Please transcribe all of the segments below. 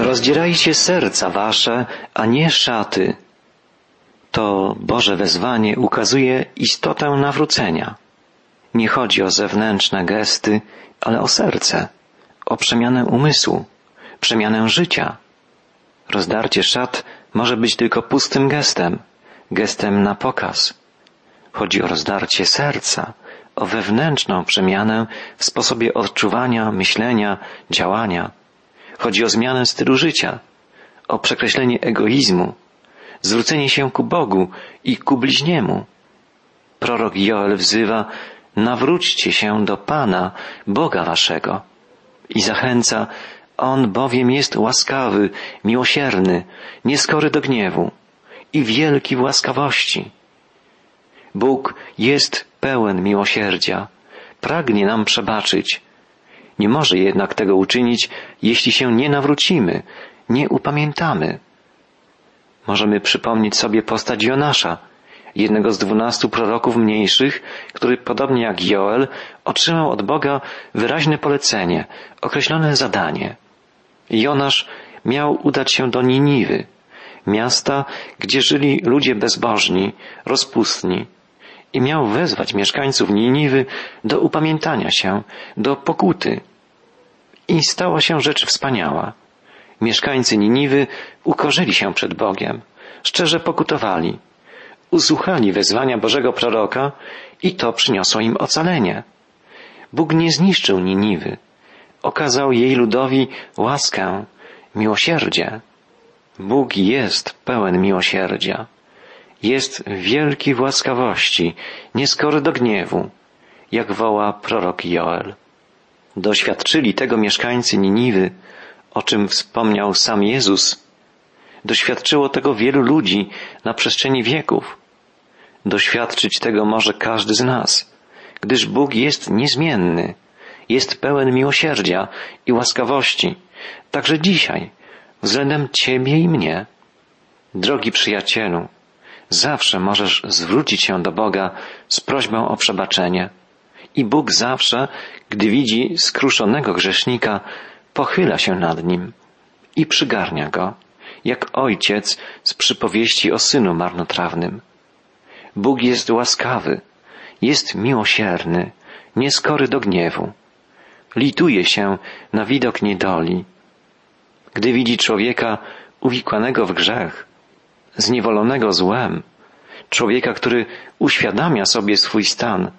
Rozdzierajcie serca wasze, a nie szaty. To Boże wezwanie ukazuje istotę nawrócenia. Nie chodzi o zewnętrzne gesty, ale o serce, o przemianę umysłu, przemianę życia. Rozdarcie szat może być tylko pustym gestem, gestem na pokaz. Chodzi o rozdarcie serca, o wewnętrzną przemianę w sposobie odczuwania, myślenia, działania. Chodzi o zmianę stylu życia, o przekreślenie egoizmu, zwrócenie się ku Bogu i ku bliźniemu. Prorok Joel wzywa, nawróćcie się do Pana, Boga waszego. I zachęca, On bowiem jest łaskawy, miłosierny, nieskory do gniewu i wielki w łaskawości. Bóg jest pełen miłosierdzia, pragnie nam przebaczyć. Nie może jednak tego uczynić, jeśli się nie nawrócimy, nie upamiętamy. Możemy przypomnieć sobie postać Jonasza, jednego z dwunastu proroków mniejszych, który podobnie jak Joel otrzymał od Boga wyraźne polecenie, określone zadanie. Jonasz miał udać się do Niniwy, miasta, gdzie żyli ludzie bezbożni, rozpustni, i miał wezwać mieszkańców Niniwy do upamiętania się, do pokuty. I stała się rzecz wspaniała. Mieszkańcy Niniwy ukorzyli się przed Bogiem, szczerze pokutowali, usłuchali wezwania Bożego proroka i to przyniosło im ocalenie. Bóg nie zniszczył Niniwy, okazał jej ludowi łaskę, miłosierdzie. Bóg jest pełen miłosierdzia. Jest wielki w łaskawości, nieskory do gniewu, jak woła prorok Joel. Doświadczyli tego mieszkańcy Niniwy, o czym wspomniał sam Jezus. Doświadczyło tego wielu ludzi na przestrzeni wieków. Doświadczyć tego może każdy z nas, gdyż Bóg jest niezmienny, jest pełen miłosierdzia i łaskawości, także dzisiaj, względem Ciebie i mnie. Drogi przyjacielu, zawsze możesz zwrócić się do Boga z prośbą o przebaczenie. I Bóg zawsze, gdy widzi skruszonego grzesznika, pochyla się nad nim i przygarnia go, jak ojciec z przypowieści o synu marnotrawnym. Bóg jest łaskawy, jest miłosierny, nieskory do gniewu. Lituje się na widok niedoli. Gdy widzi człowieka uwikłanego w grzech, zniewolonego złem, człowieka, który uświadamia sobie swój stan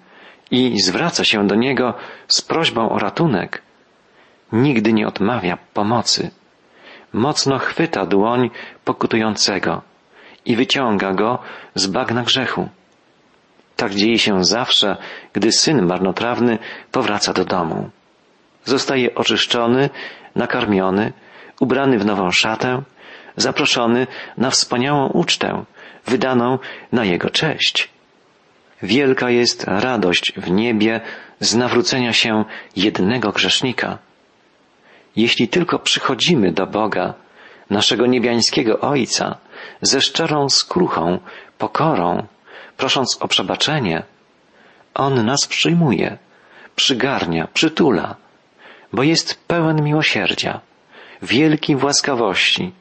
i zwraca się do niego z prośbą o ratunek, nigdy nie odmawia pomocy. Mocno chwyta dłoń pokutującego i wyciąga go z bagna grzechu. Tak dzieje się zawsze, gdy syn marnotrawny powraca do domu. Zostaje oczyszczony, nakarmiony, ubrany w nową szatę, zaproszony na wspaniałą ucztę, wydaną na jego cześć. Wielka jest radość w niebie z nawrócenia się jednego grzesznika. Jeśli tylko przychodzimy do Boga, naszego niebiańskiego Ojca, ze szczerą skruchą, pokorą, prosząc o przebaczenie, On nas przyjmuje, przygarnia, przytula, bo jest pełen miłosierdzia, wielki w łaskawości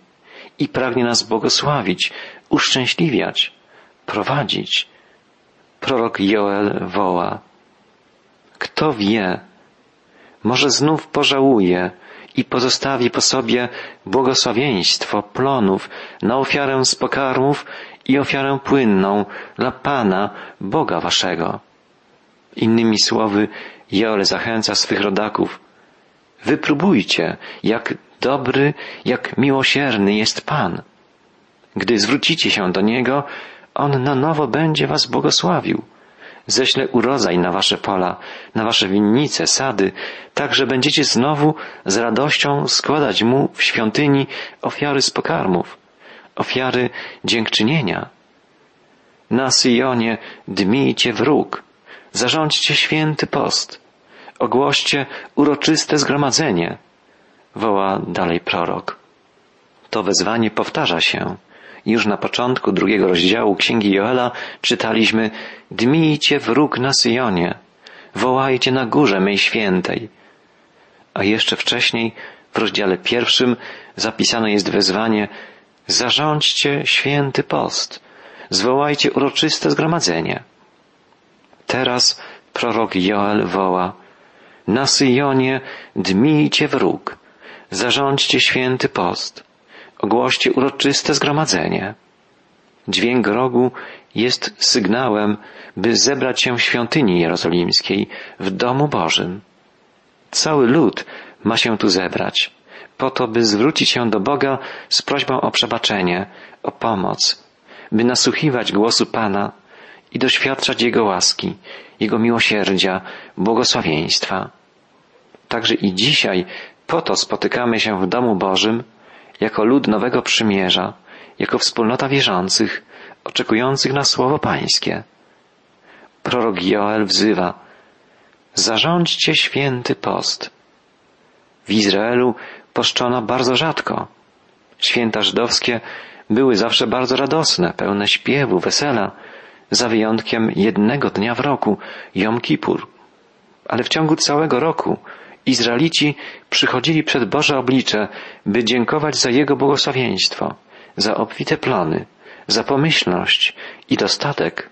i pragnie nas błogosławić, uszczęśliwiać, prowadzić. Prorok Joel woła. Kto wie, może znów pożałuje i pozostawi po sobie błogosławieństwo plonów na ofiarę z pokarmów i ofiarę płynną dla Pana, Boga Waszego. Innymi słowy, Joel zachęca swych rodaków. Wypróbujcie, jak dobry, jak miłosierny jest Pan. Gdy zwrócicie się do Niego, On na nowo będzie Was błogosławił. Ześlę urodzaj na Wasze pola, na Wasze winnice, sady, tak że będziecie znowu z radością składać Mu w świątyni ofiary z pokarmów, ofiary dziękczynienia. Na Syjonie dmijcie wróg, zarządźcie święty post, ogłoście uroczyste zgromadzenie, woła dalej prorok. To wezwanie powtarza się. Już na początku drugiego rozdziału Księgi Joela czytaliśmy Dmijcie wróg na Syjonie, wołajcie na górze mej świętej. A jeszcze wcześniej, w rozdziale pierwszym, zapisane jest wezwanie Zarządźcie święty post, zwołajcie uroczyste zgromadzenie. Teraz prorok Joel woła Na Syjonie dmijcie wróg, zarządźcie święty post, ogłoście uroczyste zgromadzenie. Dźwięk rogu jest sygnałem, by zebrać się w świątyni jerozolimskiej, w domu Bożym. Cały lud ma się tu zebrać, po to, by zwrócić się do Boga z prośbą o przebaczenie, o pomoc, by nasłuchiwać głosu Pana i doświadczać Jego łaski, Jego miłosierdzia, błogosławieństwa. Także i dzisiaj po to spotykamy się w domu Bożym, jako lud nowego przymierza, jako wspólnota wierzących, oczekujących na słowo Pańskie. Prorok Joel wzywa, zarządźcie święty post. W Izraelu poszczono bardzo rzadko. Święta żydowskie były zawsze bardzo radosne, pełne śpiewu, wesela, za wyjątkiem jednego dnia w roku, Jom Kippur. Ale w ciągu całego roku Izraelici przychodzili przed Boże oblicze, by dziękować za Jego błogosławieństwo, za obfite plony, za pomyślność i dostatek.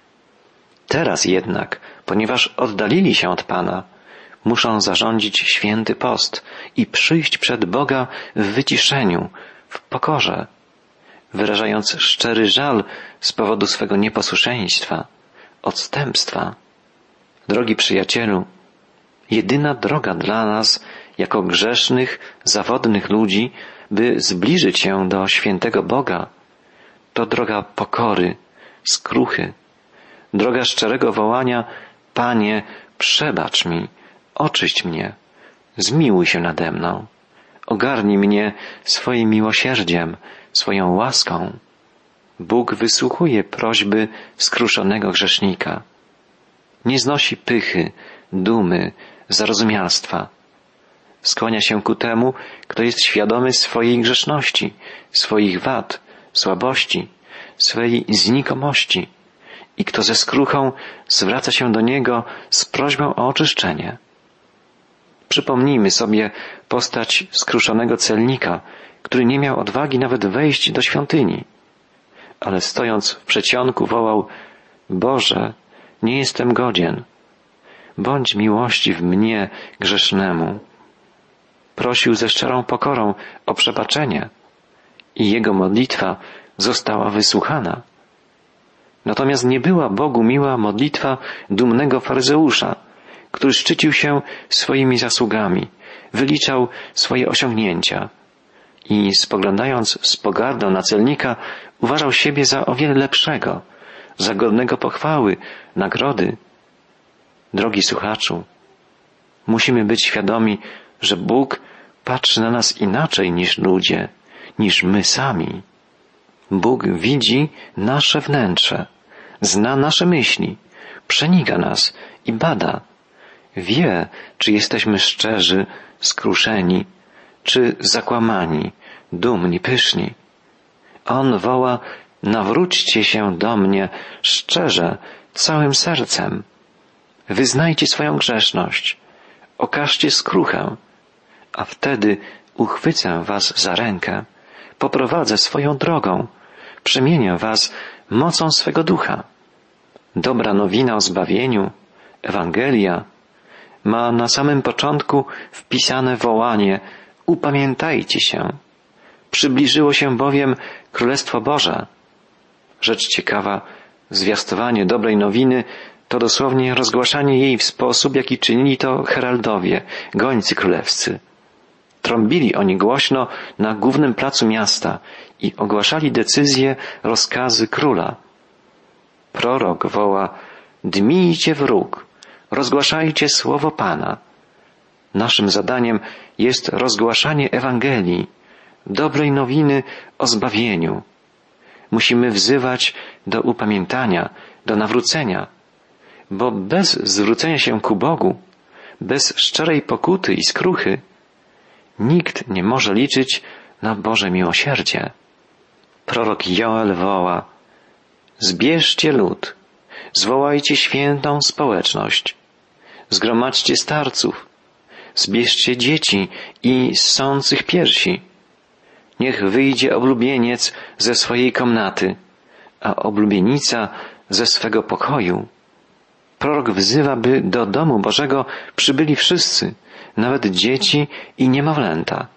Teraz jednak, ponieważ oddalili się od Pana, muszą zarządzić święty post i przyjść przed Boga w wyciszeniu, w pokorze, wyrażając szczery żal z powodu swego nieposłuszeństwa, odstępstwa. Drogi przyjacielu, jedyna droga dla nas, jako grzesznych, zawodnych ludzi, by zbliżyć się do świętego Boga, to droga pokory, skruchy, droga szczerego wołania, Panie, przebacz mi, oczyść mnie, zmiłuj się nade mną, ogarnij mnie swoim miłosierdziem, swoją łaską. Bóg wysłuchuje prośby skruszonego grzesznika. Nie znosi pychy, dumy, zarozumialstwa. Skłania się ku temu, kto jest świadomy swojej grzeszności, swoich wad, słabości, swej znikomości i kto ze skruchą zwraca się do Niego z prośbą o oczyszczenie. Przypomnijmy sobie postać skruszonego celnika, który nie miał odwagi nawet wejść do świątyni, ale stojąc w przecionku wołał Boże, nie jestem godzien. Bądź miłościw mnie, grzesznemu. Prosił ze szczerą pokorą o przebaczenie i jego modlitwa została wysłuchana. Natomiast nie była Bogu miła modlitwa dumnego faryzeusza, który szczycił się swoimi zasługami, wyliczał swoje osiągnięcia i spoglądając z pogardą na celnika, uważał siebie za o wiele lepszego, za godnego pochwały, nagrody. Drogi słuchaczu, musimy być świadomi, że Bóg patrzy na nas inaczej niż ludzie, niż my sami. Bóg widzi nasze wnętrze, zna nasze myśli, przenika nas i bada. Wie, czy jesteśmy szczerzy, skruszeni, czy zakłamani, dumni, pyszni. On woła, nawróćcie się do mnie szczerze, całym sercem. Wyznajcie swoją grzeszność, okażcie skruchę, a wtedy uchwycę was za rękę, poprowadzę swoją drogą, przemienię was mocą swego ducha. Dobra nowina o zbawieniu, Ewangelia, ma na samym początku wpisane wołanie Upamiętajcie się. Przybliżyło się bowiem Królestwo Boże. Rzecz ciekawa, zwiastowanie dobrej nowiny to dosłownie rozgłaszanie jej w sposób, jaki czynili to heraldowie, gońcy królewscy. Trąbili oni głośno na głównym placu miasta i ogłaszali decyzje, rozkazy króla. Prorok woła, dmijcie wróg, rozgłaszajcie słowo Pana. Naszym zadaniem jest rozgłaszanie Ewangelii, dobrej nowiny o zbawieniu. Musimy wzywać do upamiętania, do nawrócenia, bo bez zwrócenia się ku Bogu, bez szczerej pokuty i skruchy, nikt nie może liczyć na Boże miłosierdzie. Prorok Joel woła, zbierzcie lud, zwołajcie świętą społeczność, zgromadźcie starców, zbierzcie dzieci i ssących piersi. Niech wyjdzie oblubieniec ze swojej komnaty, a oblubienica ze swego pokoju. Prorok wzywa, by do domu Bożego przybyli wszyscy, nawet dzieci i niemowlęta.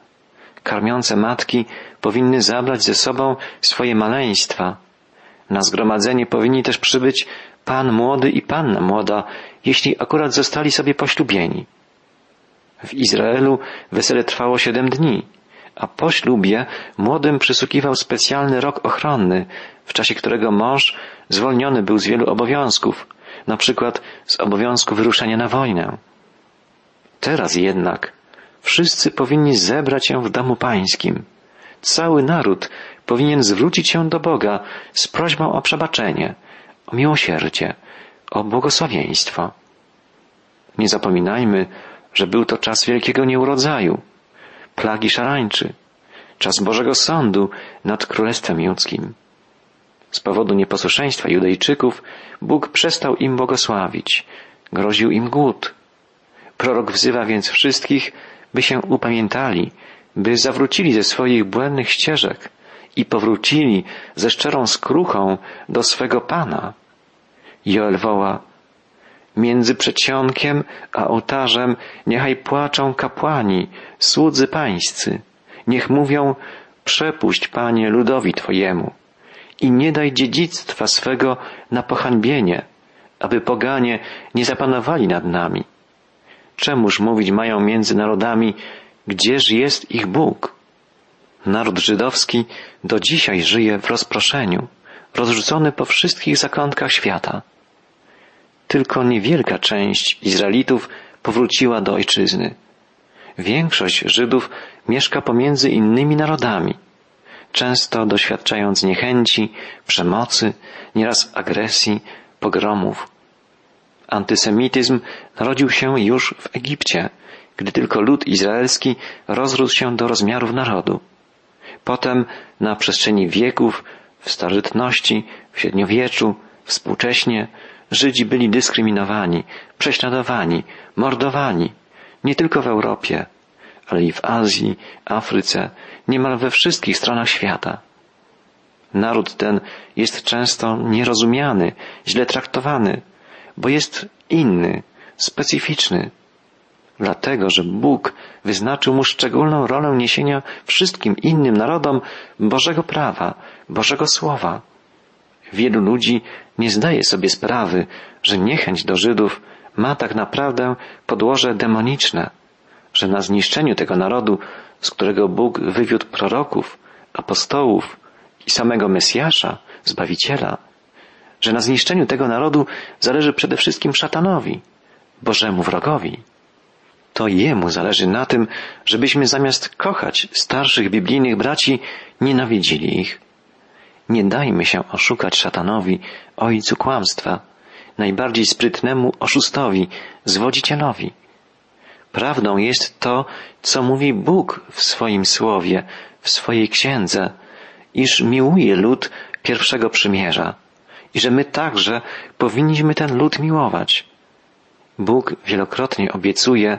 Karmiące matki powinny zabrać ze sobą swoje maleństwa. Na zgromadzenie powinni też przybyć pan młody i panna młoda, jeśli akurat zostali sobie poślubieni. W Izraelu wesele trwało siedem dni, a po ślubie młodym przysługiwał specjalny rok ochronny, w czasie którego mąż zwolniony był z wielu obowiązków, na przykład z obowiązku wyruszenia na wojnę. Teraz jednak wszyscy powinni zebrać się w domu pańskim. Cały naród powinien zwrócić się do Boga z prośbą o przebaczenie, o miłosierdzie, o błogosławieństwo. Nie zapominajmy, że był to czas wielkiego nieurodzaju, plagi szarańczy, czas Bożego Sądu nad Królestwem Judzkim. Z powodu nieposłuszeństwa Judejczyków Bóg przestał im błogosławić, groził im głód. Prorok wzywa więc wszystkich, by się upamiętali, by zawrócili ze swoich błędnych ścieżek i powrócili ze szczerą skruchą do swego Pana. Joel woła, między przedsionkiem a ołtarzem niechaj płaczą kapłani, słudzy pańscy. Niech mówią, przepuść, Panie, ludowi Twojemu i nie daj dziedzictwa swego na pohańbienie, aby poganie nie zapanowali nad nami. Czemuż mówić mają między narodami, gdzież jest ich Bóg? Naród żydowski do dzisiaj żyje w rozproszeniu, rozrzucony po wszystkich zakątkach świata. Tylko niewielka część Izraelitów powróciła do ojczyzny. Większość Żydów mieszka pomiędzy innymi narodami, często doświadczając niechęci, przemocy, nieraz agresji, pogromów. Antysemityzm narodził się już w Egipcie, gdy tylko lud izraelski rozrósł się do rozmiarów narodu. Potem na przestrzeni wieków, w starożytności, w średniowieczu, współcześnie Żydzi byli dyskryminowani, prześladowani, mordowani, nie tylko w Europie, ale i w Azji, Afryce, niemal we wszystkich stronach świata. Naród ten jest często nierozumiany, źle traktowany, bo jest inny, specyficzny. Dlatego, że Bóg wyznaczył mu szczególną rolę niesienia wszystkim innym narodom Bożego prawa, Bożego Słowa. Wielu ludzi nie zdaje sobie sprawy, że niechęć do Żydów ma tak naprawdę podłoże demoniczne, że na zniszczeniu tego narodu, z którego Bóg wywiódł proroków, apostołów i samego Mesjasza, Zbawiciela, że na zniszczeniu tego narodu zależy przede wszystkim szatanowi, Bożemu wrogowi. To jemu zależy na tym, żebyśmy zamiast kochać starszych biblijnych braci, nienawidzili ich. Nie dajmy się oszukać szatanowi, ojcu kłamstwa, najbardziej sprytnemu oszustowi, zwodzicielowi. Prawdą jest to, co mówi Bóg w swoim słowie, w swojej księdze, iż miłuje lud pierwszego przymierza i że my także powinniśmy ten lud miłować. Bóg wielokrotnie obiecuje,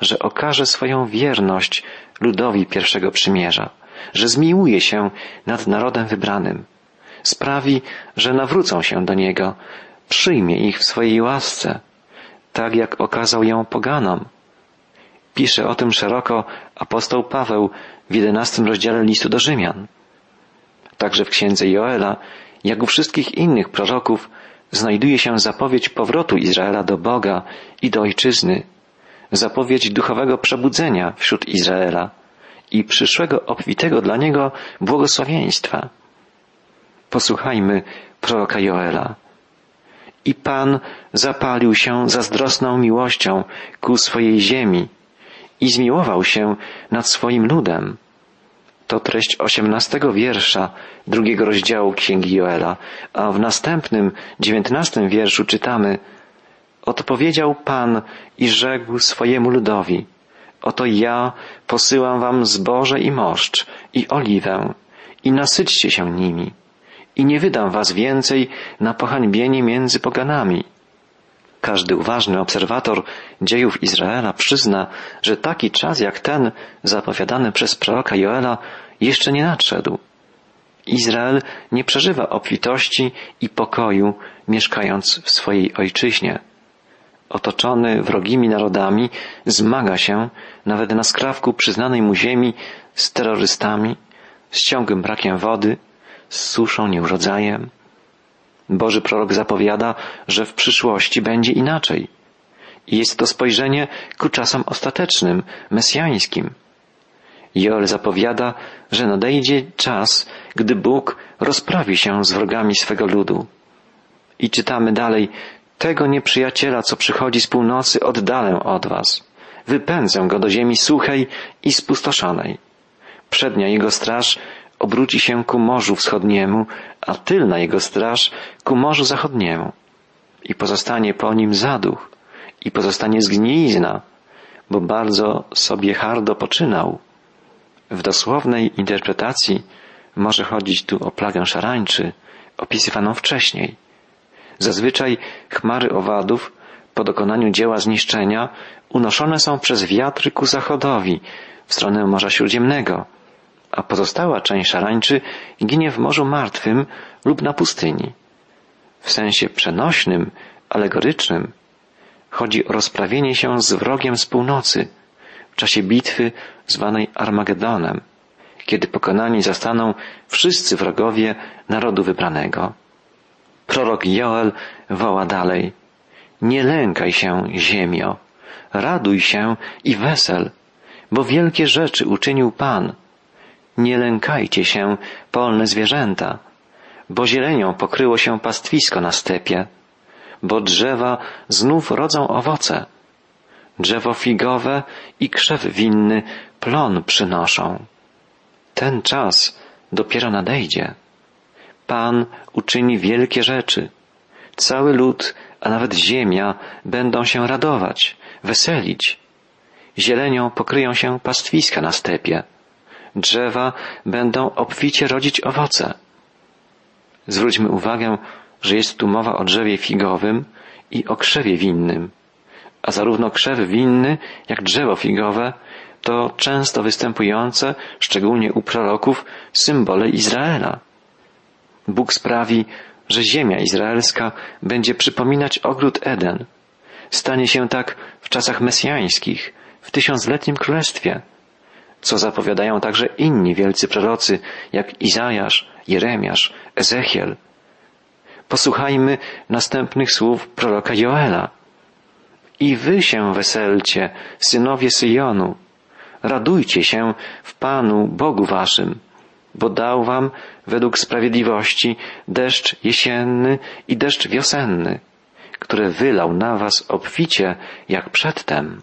że okaże swoją wierność ludowi pierwszego przymierza, że zmiłuje się nad narodem wybranym, sprawi, że nawrócą się do Niego, przyjmie ich w swojej łasce, tak jak okazał ją poganom. Pisze o tym szeroko apostoł Paweł w jedenastym rozdziale listu do Rzymian. Także w księdze Joela, jak u wszystkich innych proroków, znajduje się zapowiedź powrotu Izraela do Boga i do ojczyzny, zapowiedź duchowego przebudzenia wśród Izraela i przyszłego obfitego dla niego błogosławieństwa. Posłuchajmy proroka Joela. I Pan zapalił się zazdrosną miłością ku swojej ziemi i zmiłował się nad swoim ludem. To treść osiemnastego wiersza drugiego rozdziału Księgi Joela, a w następnym, dziewiętnastym wierszu czytamy Odpowiedział Pan i rzekł swojemu ludowi Oto ja posyłam wam zboże i moszcz i oliwę i nasyćcie się nimi i nie wydam was więcej na pohańbienie między poganami. Każdy uważny obserwator dziejów Izraela przyzna, że taki czas jak ten, zapowiadany przez proroka Joela, jeszcze nie nadszedł. Izrael nie przeżywa obfitości i pokoju, mieszkając w swojej ojczyźnie. Otoczony wrogimi narodami, zmaga się, nawet na skrawku przyznanej mu ziemi, z terrorystami, z ciągłym brakiem wody, z suszą, nieurodzajem. Boży prorok zapowiada, że w przyszłości będzie inaczej. Jest to spojrzenie ku czasom ostatecznym, mesjańskim. Joel zapowiada, że nadejdzie czas, gdy Bóg rozprawi się z wrogami swego ludu. I czytamy dalej, tego nieprzyjaciela, co przychodzi z północy, oddalę od was. Wypędzę go do ziemi suchej i spustoszonej. Przednia jego straż obróci się ku Morzu Wschodniemu, a tylna jego straż ku Morzu Zachodniemu. I pozostanie po nim zaduch, i pozostanie zgnilizna, bo bardzo sobie hardo poczynał. W dosłownej interpretacji może chodzić tu o plagę szarańczy, opisywaną wcześniej. Zazwyczaj chmary owadów po dokonaniu dzieła zniszczenia unoszone są przez wiatry ku zachodowi, w stronę Morza Śródziemnego, a pozostała część szarańczy ginie w Morzu Martwym lub na pustyni. W sensie przenośnym, alegorycznym chodzi o rozprawienie się z wrogiem z północy w czasie bitwy zwanej Armagedonem, kiedy pokonani zostaną wszyscy wrogowie narodu wybranego. Prorok Joel woła dalej, nie lękaj się, ziemio, raduj się i wesel, bo wielkie rzeczy uczynił Pan. Nie lękajcie się, polne zwierzęta, bo zielenią pokryło się pastwisko na stepie, bo drzewa znów rodzą owoce. Drzewo figowe i krzew winny plon przynoszą. Ten czas dopiero nadejdzie. Pan uczyni wielkie rzeczy. Cały lud, a nawet ziemia będą się radować, weselić. Zielenią pokryją się pastwiska na stepie. Drzewa będą obficie rodzić owoce. Zwróćmy uwagę, że jest tu mowa o drzewie figowym i o krzewie winnym. A zarówno krzew winny, jak drzewo figowe to często występujące, szczególnie u proroków, symbole Izraela. Bóg sprawi, że ziemia izraelska będzie przypominać ogród Eden. Stanie się tak w czasach mesjańskich, w tysiącletnim królestwie, co zapowiadają także inni wielcy prorocy, jak Izajasz, Jeremiasz, Ezechiel. Posłuchajmy następnych słów proroka Joela. I wy się weselcie, synowie Syjonu, radujcie się w Panu Bogu waszym, bo dał wam według sprawiedliwości deszcz jesienny i deszcz wiosenny, które wylał na was obficie jak przedtem.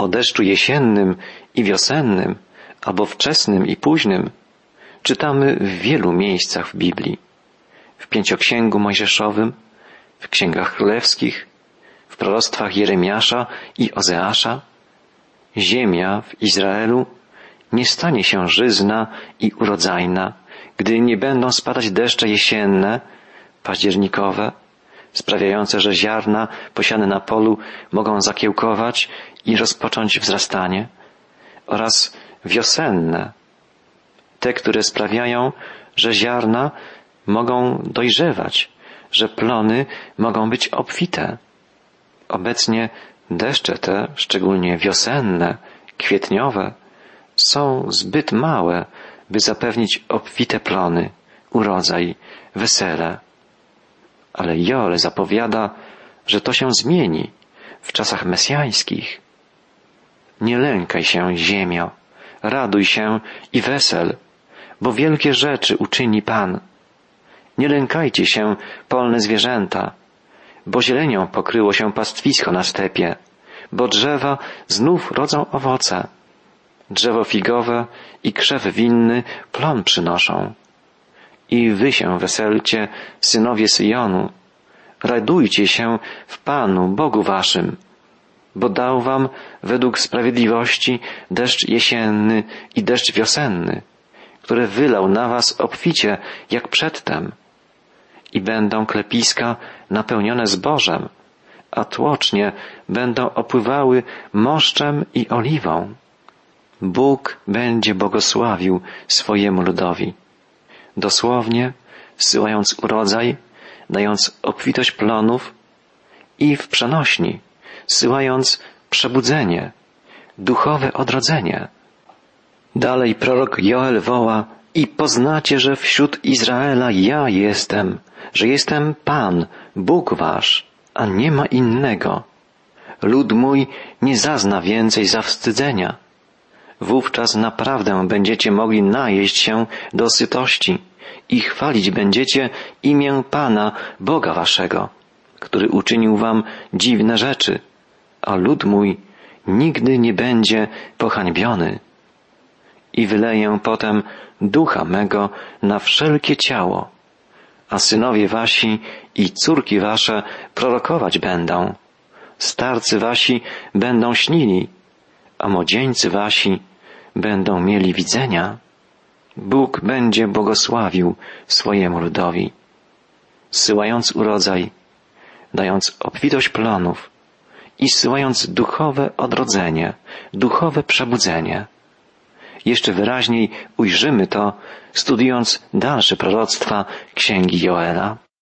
O deszczu jesiennym i wiosennym, albo wczesnym i późnym, czytamy w wielu miejscach w Biblii. W pięcioksięgu mojżeszowym, w księgach królewskich, w proroctwach Jeremiasza i Ozeasza. Ziemia w Izraelu nie stanie się żyzna i urodzajna, gdy nie będą spadać deszcze jesienne, październikowe, sprawiające, że ziarna posiane na polu mogą zakiełkować i rozpocząć wzrastanie, oraz wiosenne, te, które sprawiają, że ziarna mogą dojrzewać, że plony mogą być obfite. Obecnie deszcze te, szczególnie wiosenne, kwietniowe, są zbyt małe, by zapewnić obfite plony, urodzaj, wesele. Ale Joel zapowiada, że to się zmieni w czasach mesjańskich. Nie lękaj się, ziemio, raduj się i wesel, bo wielkie rzeczy uczyni Pan. Nie lękajcie się, polne zwierzęta, bo zielenią pokryło się pastwisko na stepie, bo drzewa znów rodzą owoce. Drzewo figowe i krzew winny plon przynoszą. I wy się weselcie, synowie Syjonu. Radujcie się w Panu, Bogu waszym, bo dał wam według sprawiedliwości deszcz jesienny i deszcz wiosenny, który wylał na was obficie jak przedtem i będą klepiska napełnione zbożem, a tłocznie będą opływały moszczem i oliwą. Bóg będzie błogosławił swojemu ludowi. Dosłownie, zsyłając urodzaj, dając obfitość plonów i w przenośni, zsyłając przebudzenie, duchowe odrodzenie. Dalej prorok Joel woła i poznacie, że wśród Izraela ja jestem, że jestem Pan, Bóg wasz, a nie ma innego. Lud mój nie zazna więcej zawstydzenia. Wówczas naprawdę będziecie mogli najeść się do sytości i chwalić będziecie imię Pana, Boga waszego, który uczynił wam dziwne rzeczy, a lud mój nigdy nie będzie pohańbiony. I wyleję potem ducha mego na wszelkie ciało, a synowie wasi i córki wasze prorokować będą, starcy wasi będą śnili, a młodzieńcy wasi będą mieli widzenia. Bóg będzie błogosławił swojemu ludowi, zsyłając urodzaj, dając obfitość plonów i zsyłając duchowe odrodzenie, duchowe przebudzenie. Jeszcze wyraźniej ujrzymy to, studiując dalsze proroctwa Księgi Joela.